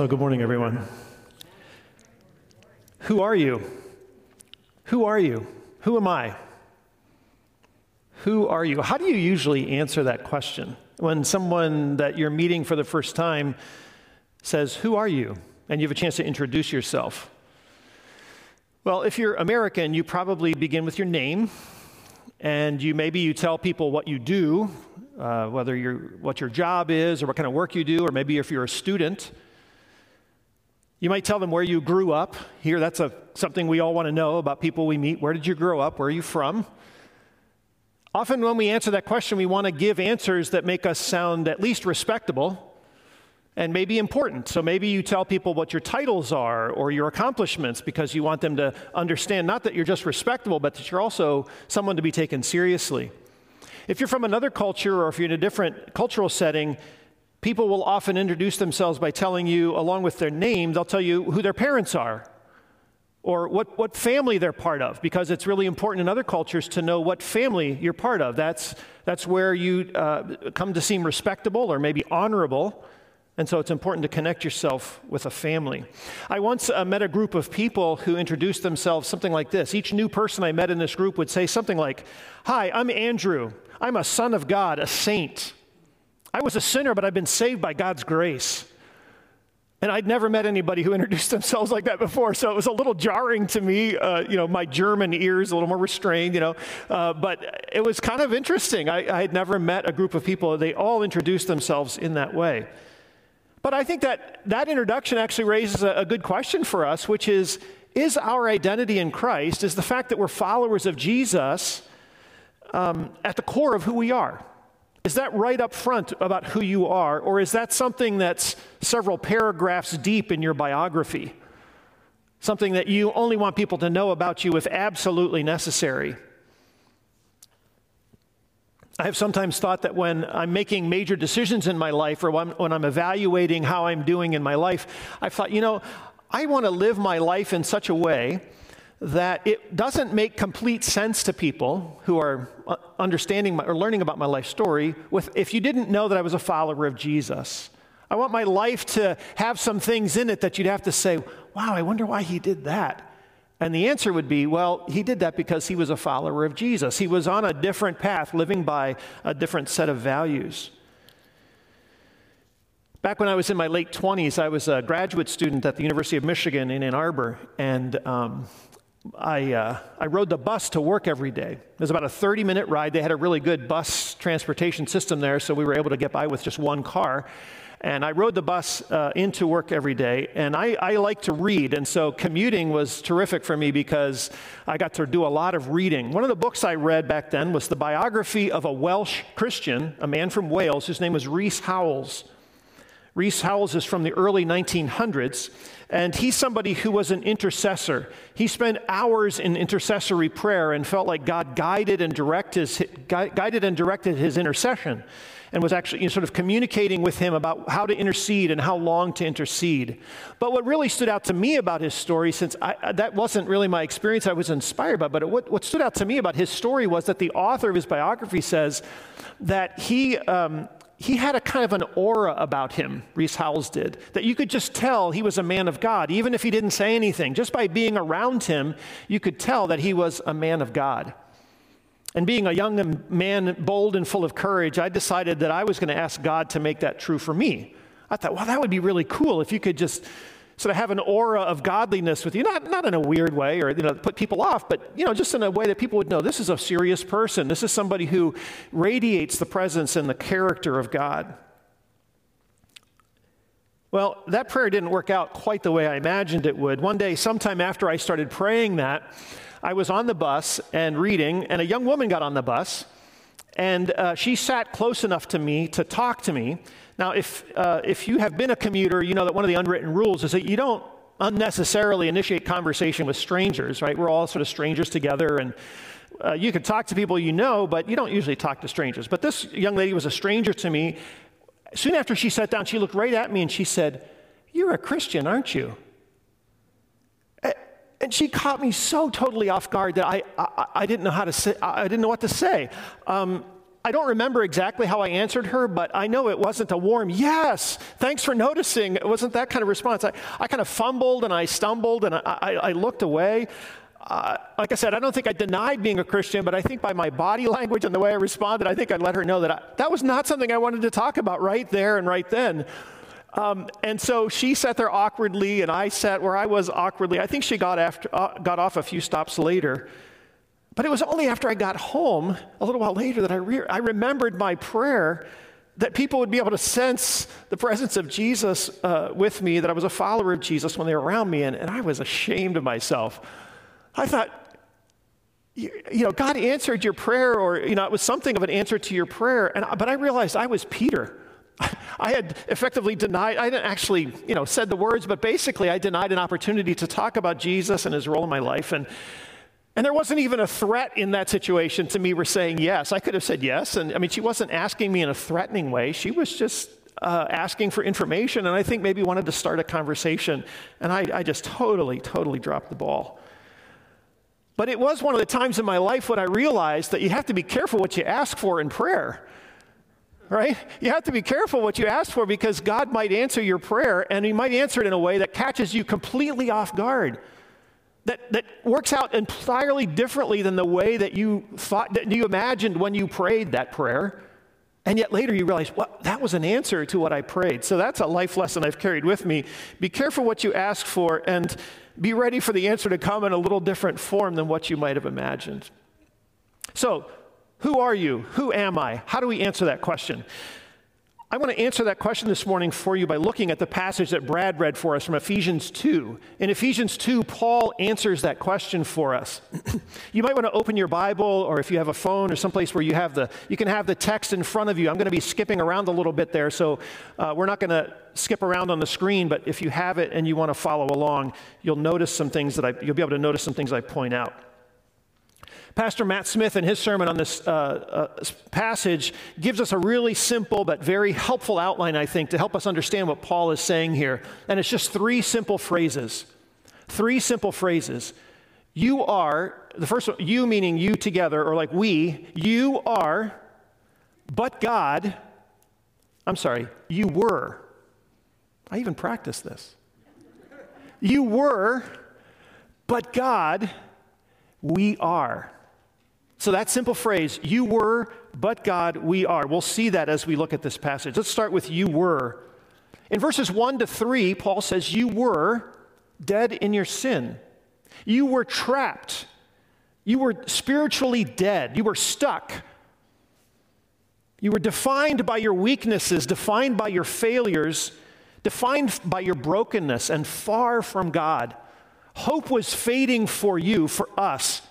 Well, good morning, everyone. Who are you? Who are you? Who am I? Who are you? How do you usually answer that question? When someone that you're meeting for the first time says, Who are you? and you have a chance to introduce yourself. Well, if you're American, you probably begin with your name, and you maybe you tell people what you do, uh, whether you're, what your job is, or what kind of work you do, or maybe if you're a student. You might tell them where you grew up. Here, that's a, something we all want to know about people we meet. Where did you grow up? Where are you from? Often, when we answer that question, we want to give answers that make us sound at least respectable and maybe important. So maybe you tell people what your titles are or your accomplishments because you want them to understand not that you're just respectable, but that you're also someone to be taken seriously. If you're from another culture or if you're in a different cultural setting, People will often introduce themselves by telling you, along with their name, they'll tell you who their parents are or what, what family they're part of, because it's really important in other cultures to know what family you're part of. That's, that's where you uh, come to seem respectable or maybe honorable. And so it's important to connect yourself with a family. I once uh, met a group of people who introduced themselves something like this. Each new person I met in this group would say something like, Hi, I'm Andrew. I'm a son of God, a saint. I was a sinner, but I've been saved by God's grace. And I'd never met anybody who introduced themselves like that before, so it was a little jarring to me. Uh, you know, my German ears a little more restrained, you know, uh, but it was kind of interesting. I, I, had never met a group of people, they all introduced themselves in that way. But I think that that introduction actually raises a, a good question for us, which is Is our identity in Christ, is the fact that we're followers of Jesus um, at the core of who we are? Is that right up front about who you are, or is that something that's several paragraphs deep in your biography? Something that you only want people to know about you if absolutely necessary? I have sometimes thought that when I'm making major decisions in my life or when, when I'm evaluating how I'm doing in my life, I've thought, you know, I want to live my life in such a way that it doesn't make complete sense to people who are uh, understanding my, or learning about my life story with, if you didn't know that I was a follower of Jesus. I want my life to have some things in it that you'd have to say, wow, I wonder why he did that. And the answer would be, well, he did that because he was a follower of Jesus. He was on a different path, living by a different set of values. Back when I was in my late 20s, I was a graduate student at the University of Michigan in Ann Arbor, and um, I, uh, I rode the bus to work every day. It was about a 30 minute ride. They had a really good bus transportation system there, so we were able to get by with just one car. And I rode the bus uh, into work every day. And I, I like to read, and so commuting was terrific for me because I got to do a lot of reading. One of the books I read back then was the biography of a Welsh Christian, a man from Wales, whose name was Rees Howells. Rees Howells is from the early 1900s, and he's somebody who was an intercessor. He spent hours in intercessory prayer and felt like God guided and, direct his, guided and directed his intercession and was actually you know, sort of communicating with him about how to intercede and how long to intercede. But what really stood out to me about his story, since I, that wasn't really my experience, I was inspired by, but what, what stood out to me about his story was that the author of his biography says that he. Um, he had a kind of an aura about him, Rees Howells did, that you could just tell he was a man of God, even if he didn't say anything. Just by being around him, you could tell that he was a man of God. And being a young man, bold and full of courage, I decided that I was going to ask God to make that true for me. I thought, well, that would be really cool if you could just sort of have an aura of godliness with you, not, not in a weird way or you know, put people off, but you know, just in a way that people would know this is a serious person. This is somebody who radiates the presence and the character of God. Well, that prayer didn't work out quite the way I imagined it would. One day, sometime after I started praying that, I was on the bus and reading, and a young woman got on the bus, and uh, she sat close enough to me to talk to me. Now, if, uh, if you have been a commuter, you know that one of the unwritten rules is that you don't unnecessarily initiate conversation with strangers, right? We're all sort of strangers together, and uh, you can talk to people you know, but you don't usually talk to strangers. But this young lady was a stranger to me. Soon after she sat down, she looked right at me and she said, You're a Christian, aren't you? And she caught me so totally off guard that I, I, I didn't know how to say, I didn't know what to say. Um, I don't remember exactly how I answered her, but I know it wasn't a warm, yes, thanks for noticing. It wasn't that kind of response. I, I kind of fumbled and I stumbled and I, I, I looked away. Uh, like I said, I don't think I denied being a Christian, but I think by my body language and the way I responded, I think I let her know that that was not something I wanted to talk about right there and right then. Um, and so she sat there awkwardly, and I sat where I was awkwardly. I think she got, after, uh, got off a few stops later. But it was only after I got home, a little while later, that I, re- I remembered my prayer that people would be able to sense the presence of Jesus uh, with me, that I was a follower of Jesus when they were around me, and, and I was ashamed of myself. I thought, you, you, know, God answered your prayer, or, you know, it was something of an answer to your prayer, and, but I realized I was Peter. I had effectively denied, I didn't actually, you know, said the words, but basically I denied an opportunity to talk about Jesus and his role in my life. And and there wasn't even a threat in that situation to me for saying yes. I could have said yes. And I mean, she wasn't asking me in a threatening way. She was just uh, asking for information and I think maybe wanted to start a conversation. And I, I just totally, totally dropped the ball. But it was one of the times in my life when I realized that you have to be careful what you ask for in prayer. Right? You have to be careful what you ask for because God might answer your prayer and He might answer it in a way that catches you completely off guard that, that works out entirely differently than the way that you thought, that you imagined when you prayed that prayer. And yet later you realize, well, that was an answer to what I prayed. So that's a life lesson I've carried with me. Be careful what you ask for and be ready for the answer to come in a little different form than what you might have imagined. So, who are you? Who am I? How do we answer that question? I want to answer that question this morning for you by looking at the passage that Brad read for us from Ephesians 2. In Ephesians 2, Paul answers that question for us. you might want to open your Bible or if you have a phone or someplace where you have the you can have the text in front of you. I'm going to be skipping around a little bit there, so uh, we're not going to skip around on the screen, but if you have it and you want to follow along, you'll notice some things that I you'll be able to notice some things I point out. Pastor Matt Smith, in his sermon on this uh, uh, passage, gives us a really simple but very helpful outline, I think, to help us understand what Paul is saying here. And it's just three simple phrases. Three simple phrases. You are, the first one, you meaning you together, or like we, you are, but God, I'm sorry, you were. I even practiced this. You were, but God, we are. So that simple phrase, you were, but God, we are. We'll see that as we look at this passage. Let's start with you were. In verses 1 to 3, Paul says, You were dead in your sin. You were trapped. You were spiritually dead. You were stuck. You were defined by your weaknesses, defined by your failures, defined by your brokenness, and far from God. Hope was fading for you, for us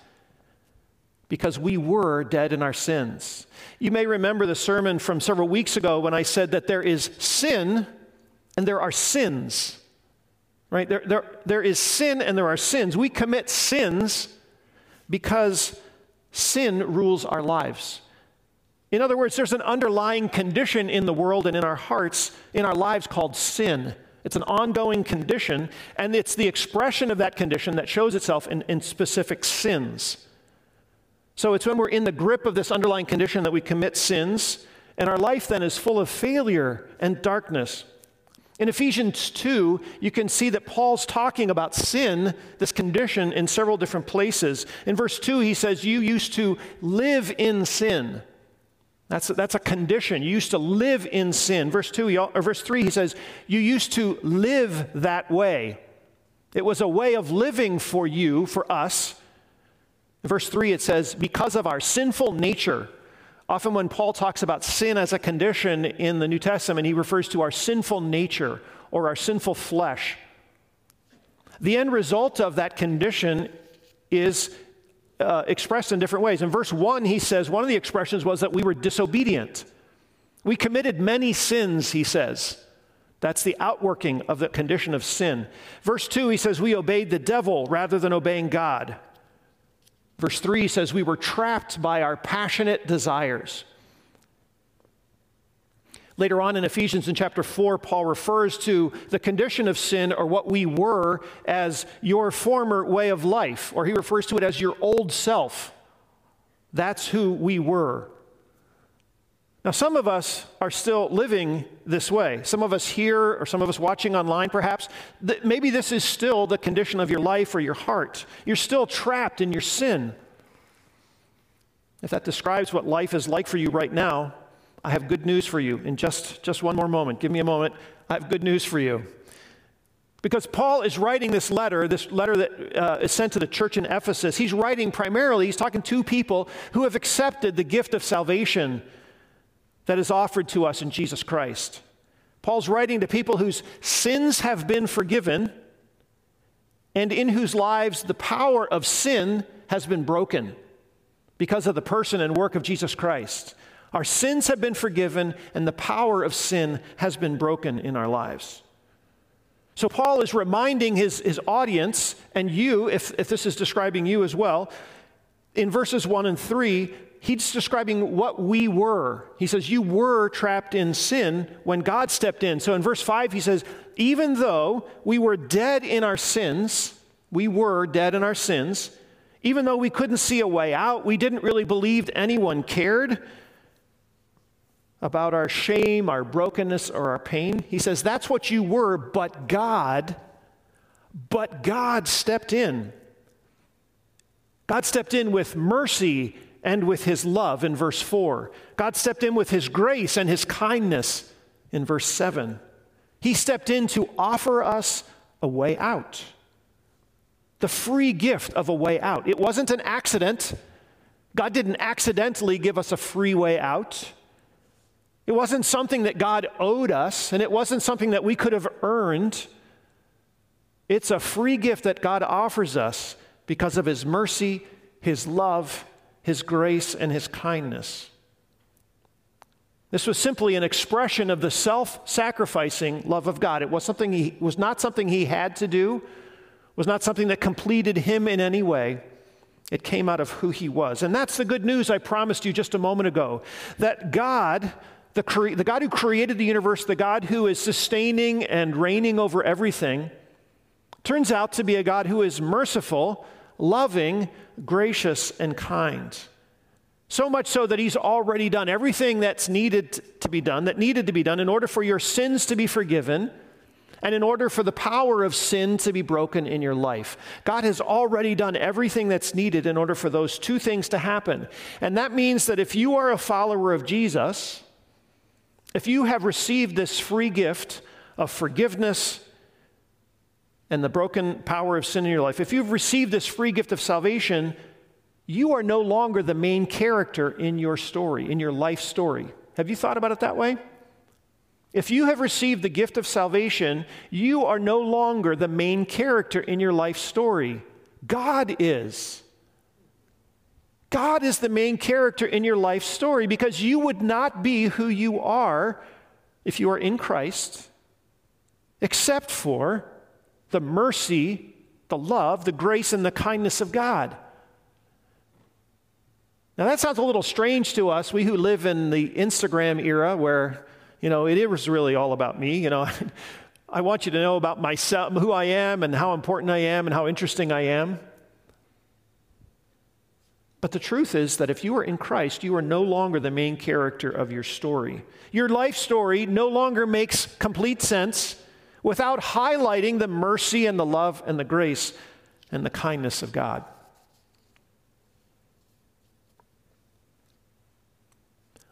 because we were dead in our sins. You may remember the sermon from several weeks ago when I said that there is sin and there are sins. Right? There, there, there is sin and there are sins. We commit sins because sin rules our lives. In other words, there's an underlying condition in the world and in our hearts, in our lives called sin. It's an ongoing condition, and it's the expression of that condition that shows itself in, in specific sins. So it's when we're in the grip of this underlying condition that we commit sins, and our life then is full of failure and darkness. In Ephesians 2, you can see that Paul's talking about sin, this condition, in several different places. In verse 2, he says, You used to live in sin. That's a, that's a condition. You used to live in sin. Verse 2, or verse 3, he says, You used to live that way. It was a way of living for you, for us, verse 3, it says, Because of our sinful nature, often when Paul talks about sin as a condition in the New Testament, he refers to our sinful nature or our sinful flesh. The end result of that condition is uh, expressed in different ways. In verse 1, he says, one of the expressions was that we were disobedient. We committed many sins, he says. That's the outworking of the condition of sin. Verse 2, he says, we obeyed the devil rather than obeying God. Verse 3 says, We were trapped by our passionate desires. Later on in Ephesians in chapter 4, Paul refers to the condition of sin or what we were as your former way of life, or he refers to it as your old self. That's who we were. Now, some of us are still living this way. Some of us here, or some of us watching online perhaps, th- maybe this is still the condition of your life or your heart. You're still trapped in your sin. If that describes what life is like for you right now, I have good news for you. In just, just one more moment, give me a moment. I have good news for you. Because Paul is writing this letter, this letter that uh, is sent to the church in Ephesus, he's writing primarily, he's talking to people who have accepted the gift of salvation that is offered to us in Jesus Christ. Paul's writing to people whose sins have been forgiven and in whose lives the power of sin has been broken because of the person and work of Jesus Christ. Our sins have been forgiven, and the power of sin has been broken in our lives. So, Paul is reminding his, his audience, and you, if, if this is describing you as well, in verses 1 and 3, he's describing what we were. He says, You were trapped in sin when God stepped in. So, in verse 5, he says, Even though we were dead in our sins, we were dead in our sins, even though we couldn't see a way out, we didn't really believe anyone cared about our shame, our brokenness, or our pain. He says, That's what you were, but God, but God stepped in. God stepped in with mercy and with his love in verse 4. God stepped in with his grace and his kindness in verse 7. He stepped in to offer us a way out, the free gift of a way out. It wasn't an accident. God didn't accidentally give us a free way out. It wasn't something that God owed us, and it wasn't something that we could have earned. It's a free gift that God offers us because of His mercy, His love, His grace, and His kindness. This was simply an expression of the self sacrificing love of God. It was, something he, was not something He had to do, was not something that completed Him in any way. It came out of who He was. And that's the good news I promised you just a moment ago that God the, cre- the God who created the universe, the God who is sustaining and reigning over everything, turns out to be a God who is merciful, loving, gracious, and kind. So much so that he's already done everything that's needed to be done, that needed to be done in order for your sins to be forgiven and in order for the power of sin to be broken in your life. God has already done everything that's needed in order for those two things to happen. And that means that if you are a follower of Jesus, if you have received this free gift of forgiveness and the broken power of sin in your life, if you've received this free gift of salvation, you are no longer the main character in your story, in your life story. Have you thought about it that way? If you have received the gift of salvation, you are no longer the main character in your life story. God is. God is the main character in your life story because you would not be who you are if you are in Christ, except for the mercy, the love, the grace, and the kindness of God. Now, that sounds a little strange to us, we who live in the Instagram era where, you know, it is really all about me. You know, I want you to know about myself, who I am, and how important I am, and how interesting I am. But the truth is that if you are in Christ, you are no longer the main character of your story. Your life story no longer makes complete sense without highlighting the mercy and the love and the grace and the kindness of God.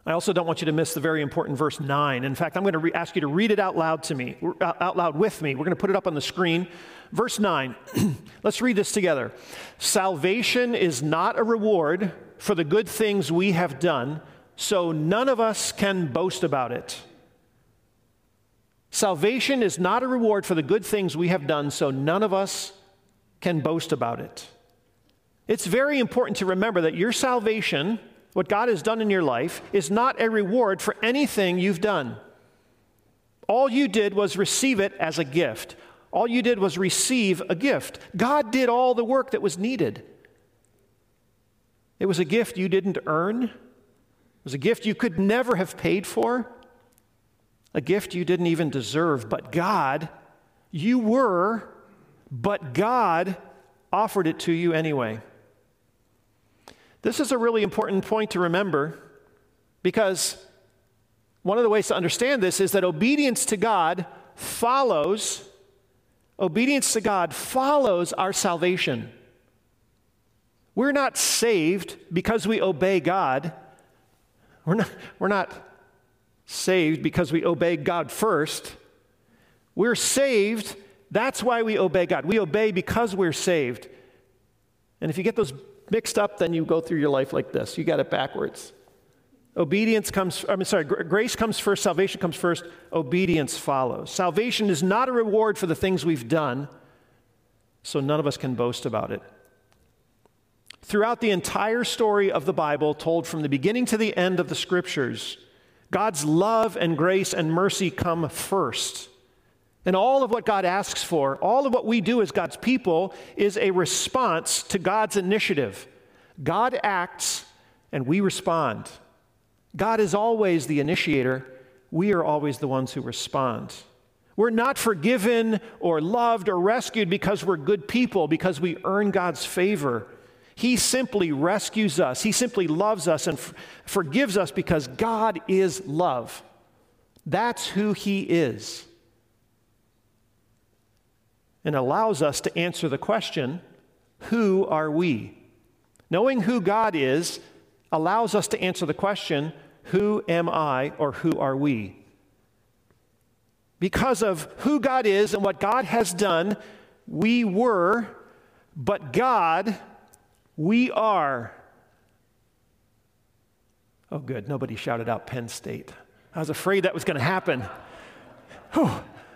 I also don't want you to miss the very important verse 9. In fact, I'm going to re- ask you to read it out loud to me, uh, out loud with me. We're going to put it up on the screen. Verse 9. Let's read this together. Salvation is not a reward for the good things we have done, so none of us can boast about it. Salvation is not a reward for the good things we have done, so none of us can boast about it. It's very important to remember that your salvation what God has done in your life is not a reward for anything you've done. All you did was receive it as a gift. All you did was receive a gift. God did all the work that was needed. It was a gift you didn't earn, it was a gift you could never have paid for, a gift you didn't even deserve. But God, you were, but God offered it to you anyway. This is a really important point to remember because One of the ways to understand this is that obedience to God follows obedience to God follows our salvation. We're not saved because we obey God. We're not, we're not saved because we obey God first. We're saved, that's why we obey God. We obey because we're saved. And if you get those mixed up, then you go through your life like this. You got it backwards. Obedience comes, I mean, sorry, grace comes first, salvation comes first, obedience follows. Salvation is not a reward for the things we've done, so none of us can boast about it. Throughout the entire story of the Bible, told from the beginning to the end of the scriptures, God's love and grace and mercy come first. And all of what God asks for, all of what we do as God's people, is a response to God's initiative. God acts and we respond. God is always the initiator, we are always the ones who respond. We're not forgiven or loved or rescued because we're good people, because we earn God's favor. He simply rescues us. He simply loves us and f- forgives us because God is love. That's who He is. And allows us to answer the question who are we? Knowing who God is allows us to answer the question who am I or who are we? Because of who God is and what God has done, we were, but God, we are. Oh, good. Nobody shouted out Penn State. I was afraid that was going to happen. Whew,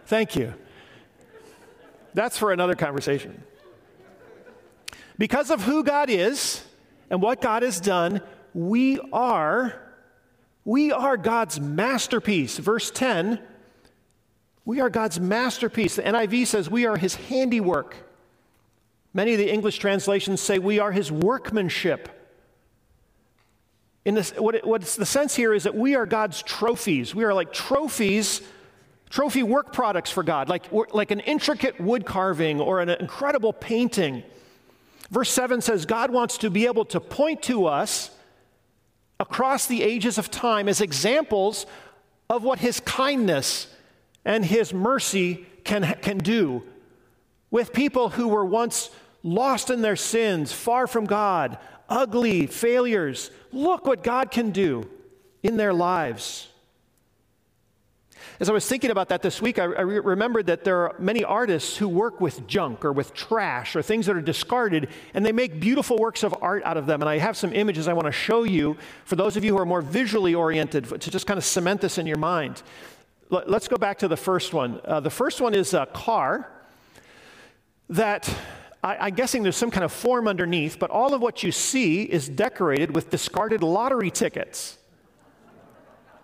thank you. That's for another conversation. Because of who God is and what God has done, we are, we are God's masterpiece. Verse 10, we are God's masterpiece. The NIV says we are his handiwork. Many of the English translations say we are his workmanship. In this, what it, what's the sense here is that we are God's trophies. We are like trophies, trophy work products for God, like, like an intricate wood carving or an incredible painting. Verse 7 says God wants to be able to point to us across the ages of time as examples of what his kindness and his mercy can, can do with people who were once lost in their sins, far from God, ugly, failures. Look what God can do in their lives. As I was thinking about that this week, I, I re- remembered that there are many artists who work with junk or with trash or things that are discarded, and they make beautiful works of art out of them. And I have some images I want to show you for those of you who are more visually oriented to just kind of cement this in your mind. Let, us go back to the first one. Uh, the first one is a car that I, am guessing there's some kind of form underneath, but all of what you see is decorated with discarded lottery tickets.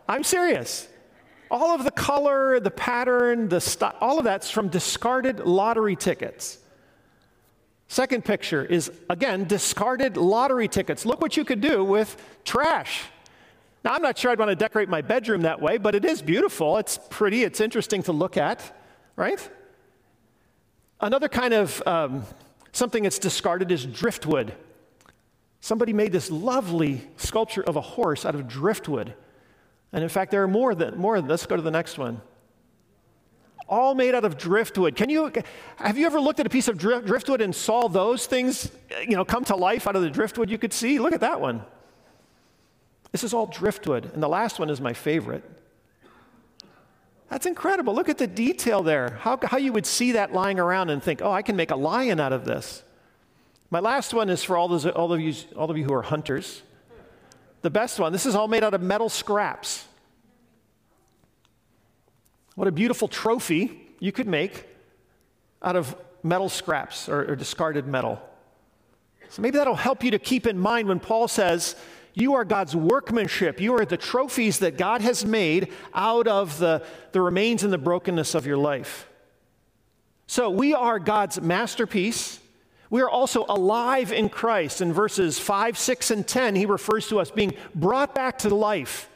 I'm serious. All of the color, the pattern, the style, all of that's from discarded lottery tickets. Second picture is, again, discarded lottery tickets. Look what you could do with trash. Now, I'm not sure I'd want to decorate my bedroom that way, but it is beautiful. It's pretty, it's interesting to look at, right? Another kind of um, something that's discarded is driftwood. Somebody made this lovely sculpture of a horse out of driftwood. And in fact, there are more than more. Let's go to the next one. All made out of driftwood. Can you have you ever looked at a piece of driftwood and saw those things, you know, come to life out of the driftwood you could see? Look at that one. This is all driftwood. And the last one is my favorite. That's incredible. Look at the detail there. How, how you would see that lying around and think, oh, I can make a lion out of this. My last one is for all, those, all, of you, all of you who are hunters. The best one, this is all made out of metal scraps. What a beautiful trophy you could make out of metal scraps or, or discarded metal. So maybe that'll help you to keep in mind when Paul says, you are God's workmanship. You are the trophies that God has made out of the, the remains and the brokenness of your life. So we are God's masterpiece. We are also alive in Christ. In verses 5, 6, and 10, he refers to us being brought back to life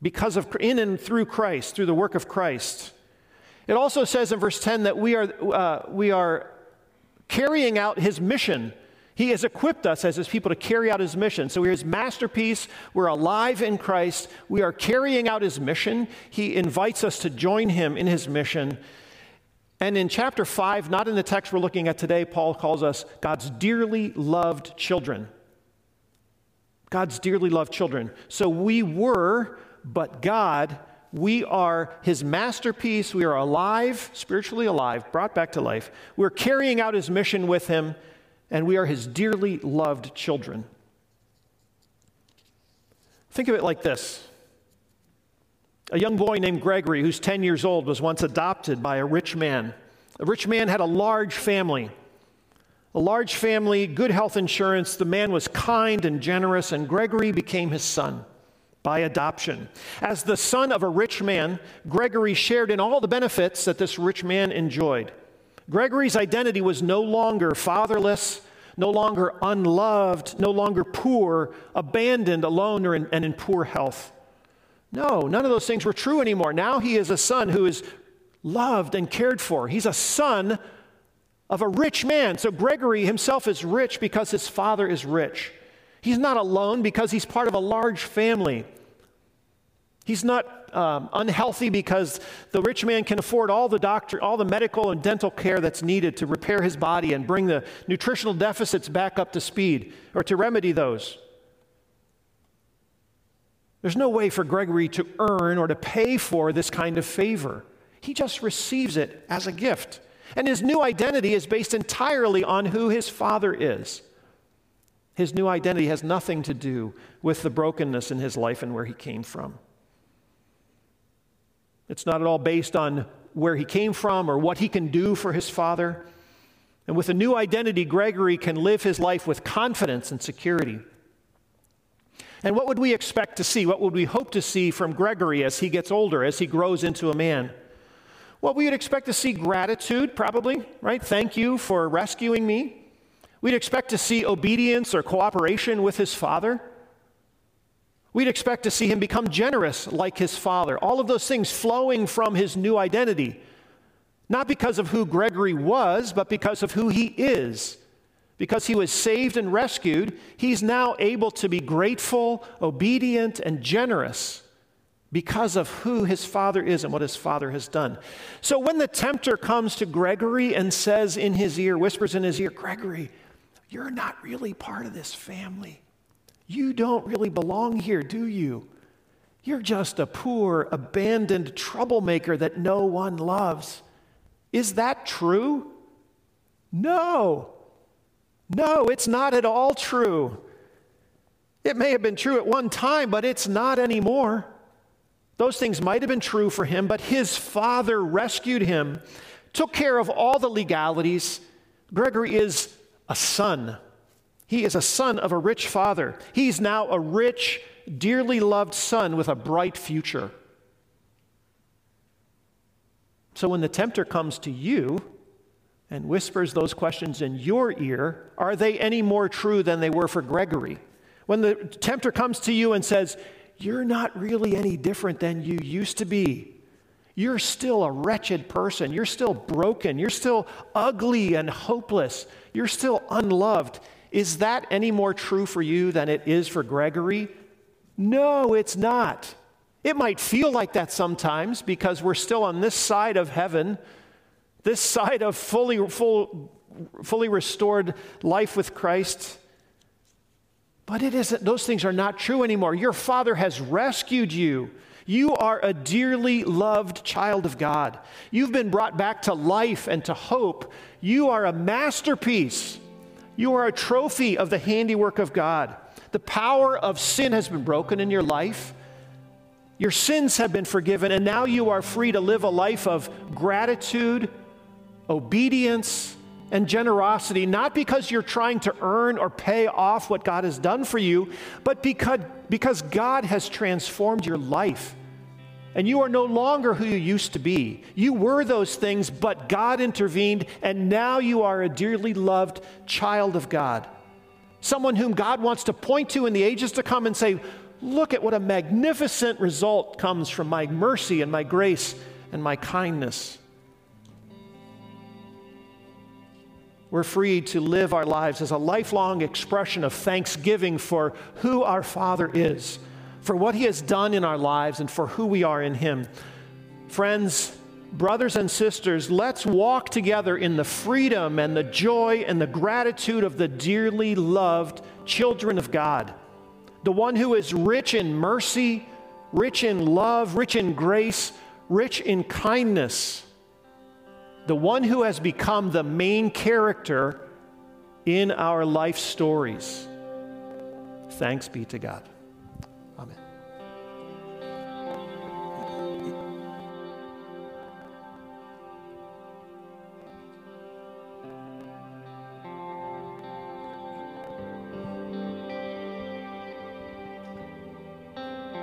because of in and through Christ, through the work of Christ. It also says in verse 10 that we are, uh, we are carrying out his mission. He has equipped us as his people to carry out his mission. So we're his masterpiece. We're alive in Christ. We are carrying out his mission. He invites us to join him in his mission. And in chapter 5, not in the text we're looking at today, Paul calls us God's dearly loved children. God's dearly loved children. So we were, but God, we are his masterpiece. We are alive, spiritually alive, brought back to life. We're carrying out his mission with him and we are his dearly loved children. Think of it like this a young boy named Gregory, who's 10 years old, was once adopted by a rich man. A rich man had a large family. A large family, good health insurance. The man was kind and generous, and Gregory became his son by adoption. As the son of a rich man, Gregory shared in all the benefits that this rich man enjoyed. Gregory's identity was no longer fatherless, no longer unloved, no longer poor, abandoned, alone, or in, and in poor health. No, none of those things were true anymore. Now he is a son who is loved and cared for. He's a son of a rich man. So Gregory himself is rich because his father is rich. He's not alone because he's part of a large family. He's not um, unhealthy because the rich man can afford all the doctor, all the medical and dental care that's needed to repair his body and bring the nutritional deficits back up to speed or to remedy those. There's no way for Gregory to earn or to pay for this kind of favor. He just receives it as a gift. And his new identity is based entirely on who his father is. His new identity has nothing to do with the brokenness in his life and where he came from. It's not at all based on where he came from or what he can do for his father. And with a new identity, Gregory can live his life with confidence and security. And what would we expect to see? What would we hope to see from Gregory as he gets older, as he grows into a man? Well, we would expect to see gratitude, probably, right? Thank you for rescuing me. We'd expect to see obedience or cooperation with his father. We'd expect to see him become generous like his father. All of those things flowing from his new identity, not because of who Gregory was, but because of who he is. Because he was saved and rescued, he's now able to be grateful, obedient, and generous because of who his father is and what his father has done. So when the tempter comes to Gregory and says in his ear, whispers in his ear, Gregory, you're not really part of this family. You don't really belong here, do you? You're just a poor, abandoned troublemaker that no one loves. Is that true? No. No, it's not at all true. It may have been true at one time, but it's not anymore. Those things might have been true for him, but his father rescued him, took care of all the legalities. Gregory is a son he is a son of a rich father. He's now a rich, dearly loved son with a bright future. So when the tempter comes to you and whispers those questions in your ear, are they any more true than they were for Gregory? When the tempter comes to you and says, You're not really any different than you used to be. You're still a wretched person. You're still broken. You're still ugly and hopeless. You're still unloved. Is that any more true for you than it is for Gregory? No, it's not. It might feel like that sometimes because we're still on this side of heaven, this side of fully, full, fully restored life with Christ. But it isn't, those things are not true anymore. Your Father has rescued you. You are a dearly loved child of God. You've been brought back to life and to hope. You are a masterpiece. You are a trophy of the handiwork of God. The power of sin has been broken in your life. Your sins have been forgiven, and now you are free to live a life of gratitude, obedience, and generosity, not because you're trying to earn or pay off what God has done for you, but because, because God has transformed your life. And you are no longer who you used to be. You were those things, but God intervened, and now you are a dearly loved child of God. Someone whom God wants to point to in the ages to come and say, Look at what a magnificent result comes from my mercy and my grace and my kindness. we're free to live our lives as a lifelong expression of thanksgiving for who our Father is, for what He has done in our lives, and for who we are in Him. Friends, brothers and sisters, let's walk together in the freedom and the joy and the gratitude of the dearly loved children of God, the one who is rich in mercy, rich in love, rich in grace, rich in kindness the one who has become the main character in our life stories. Thanks be to God.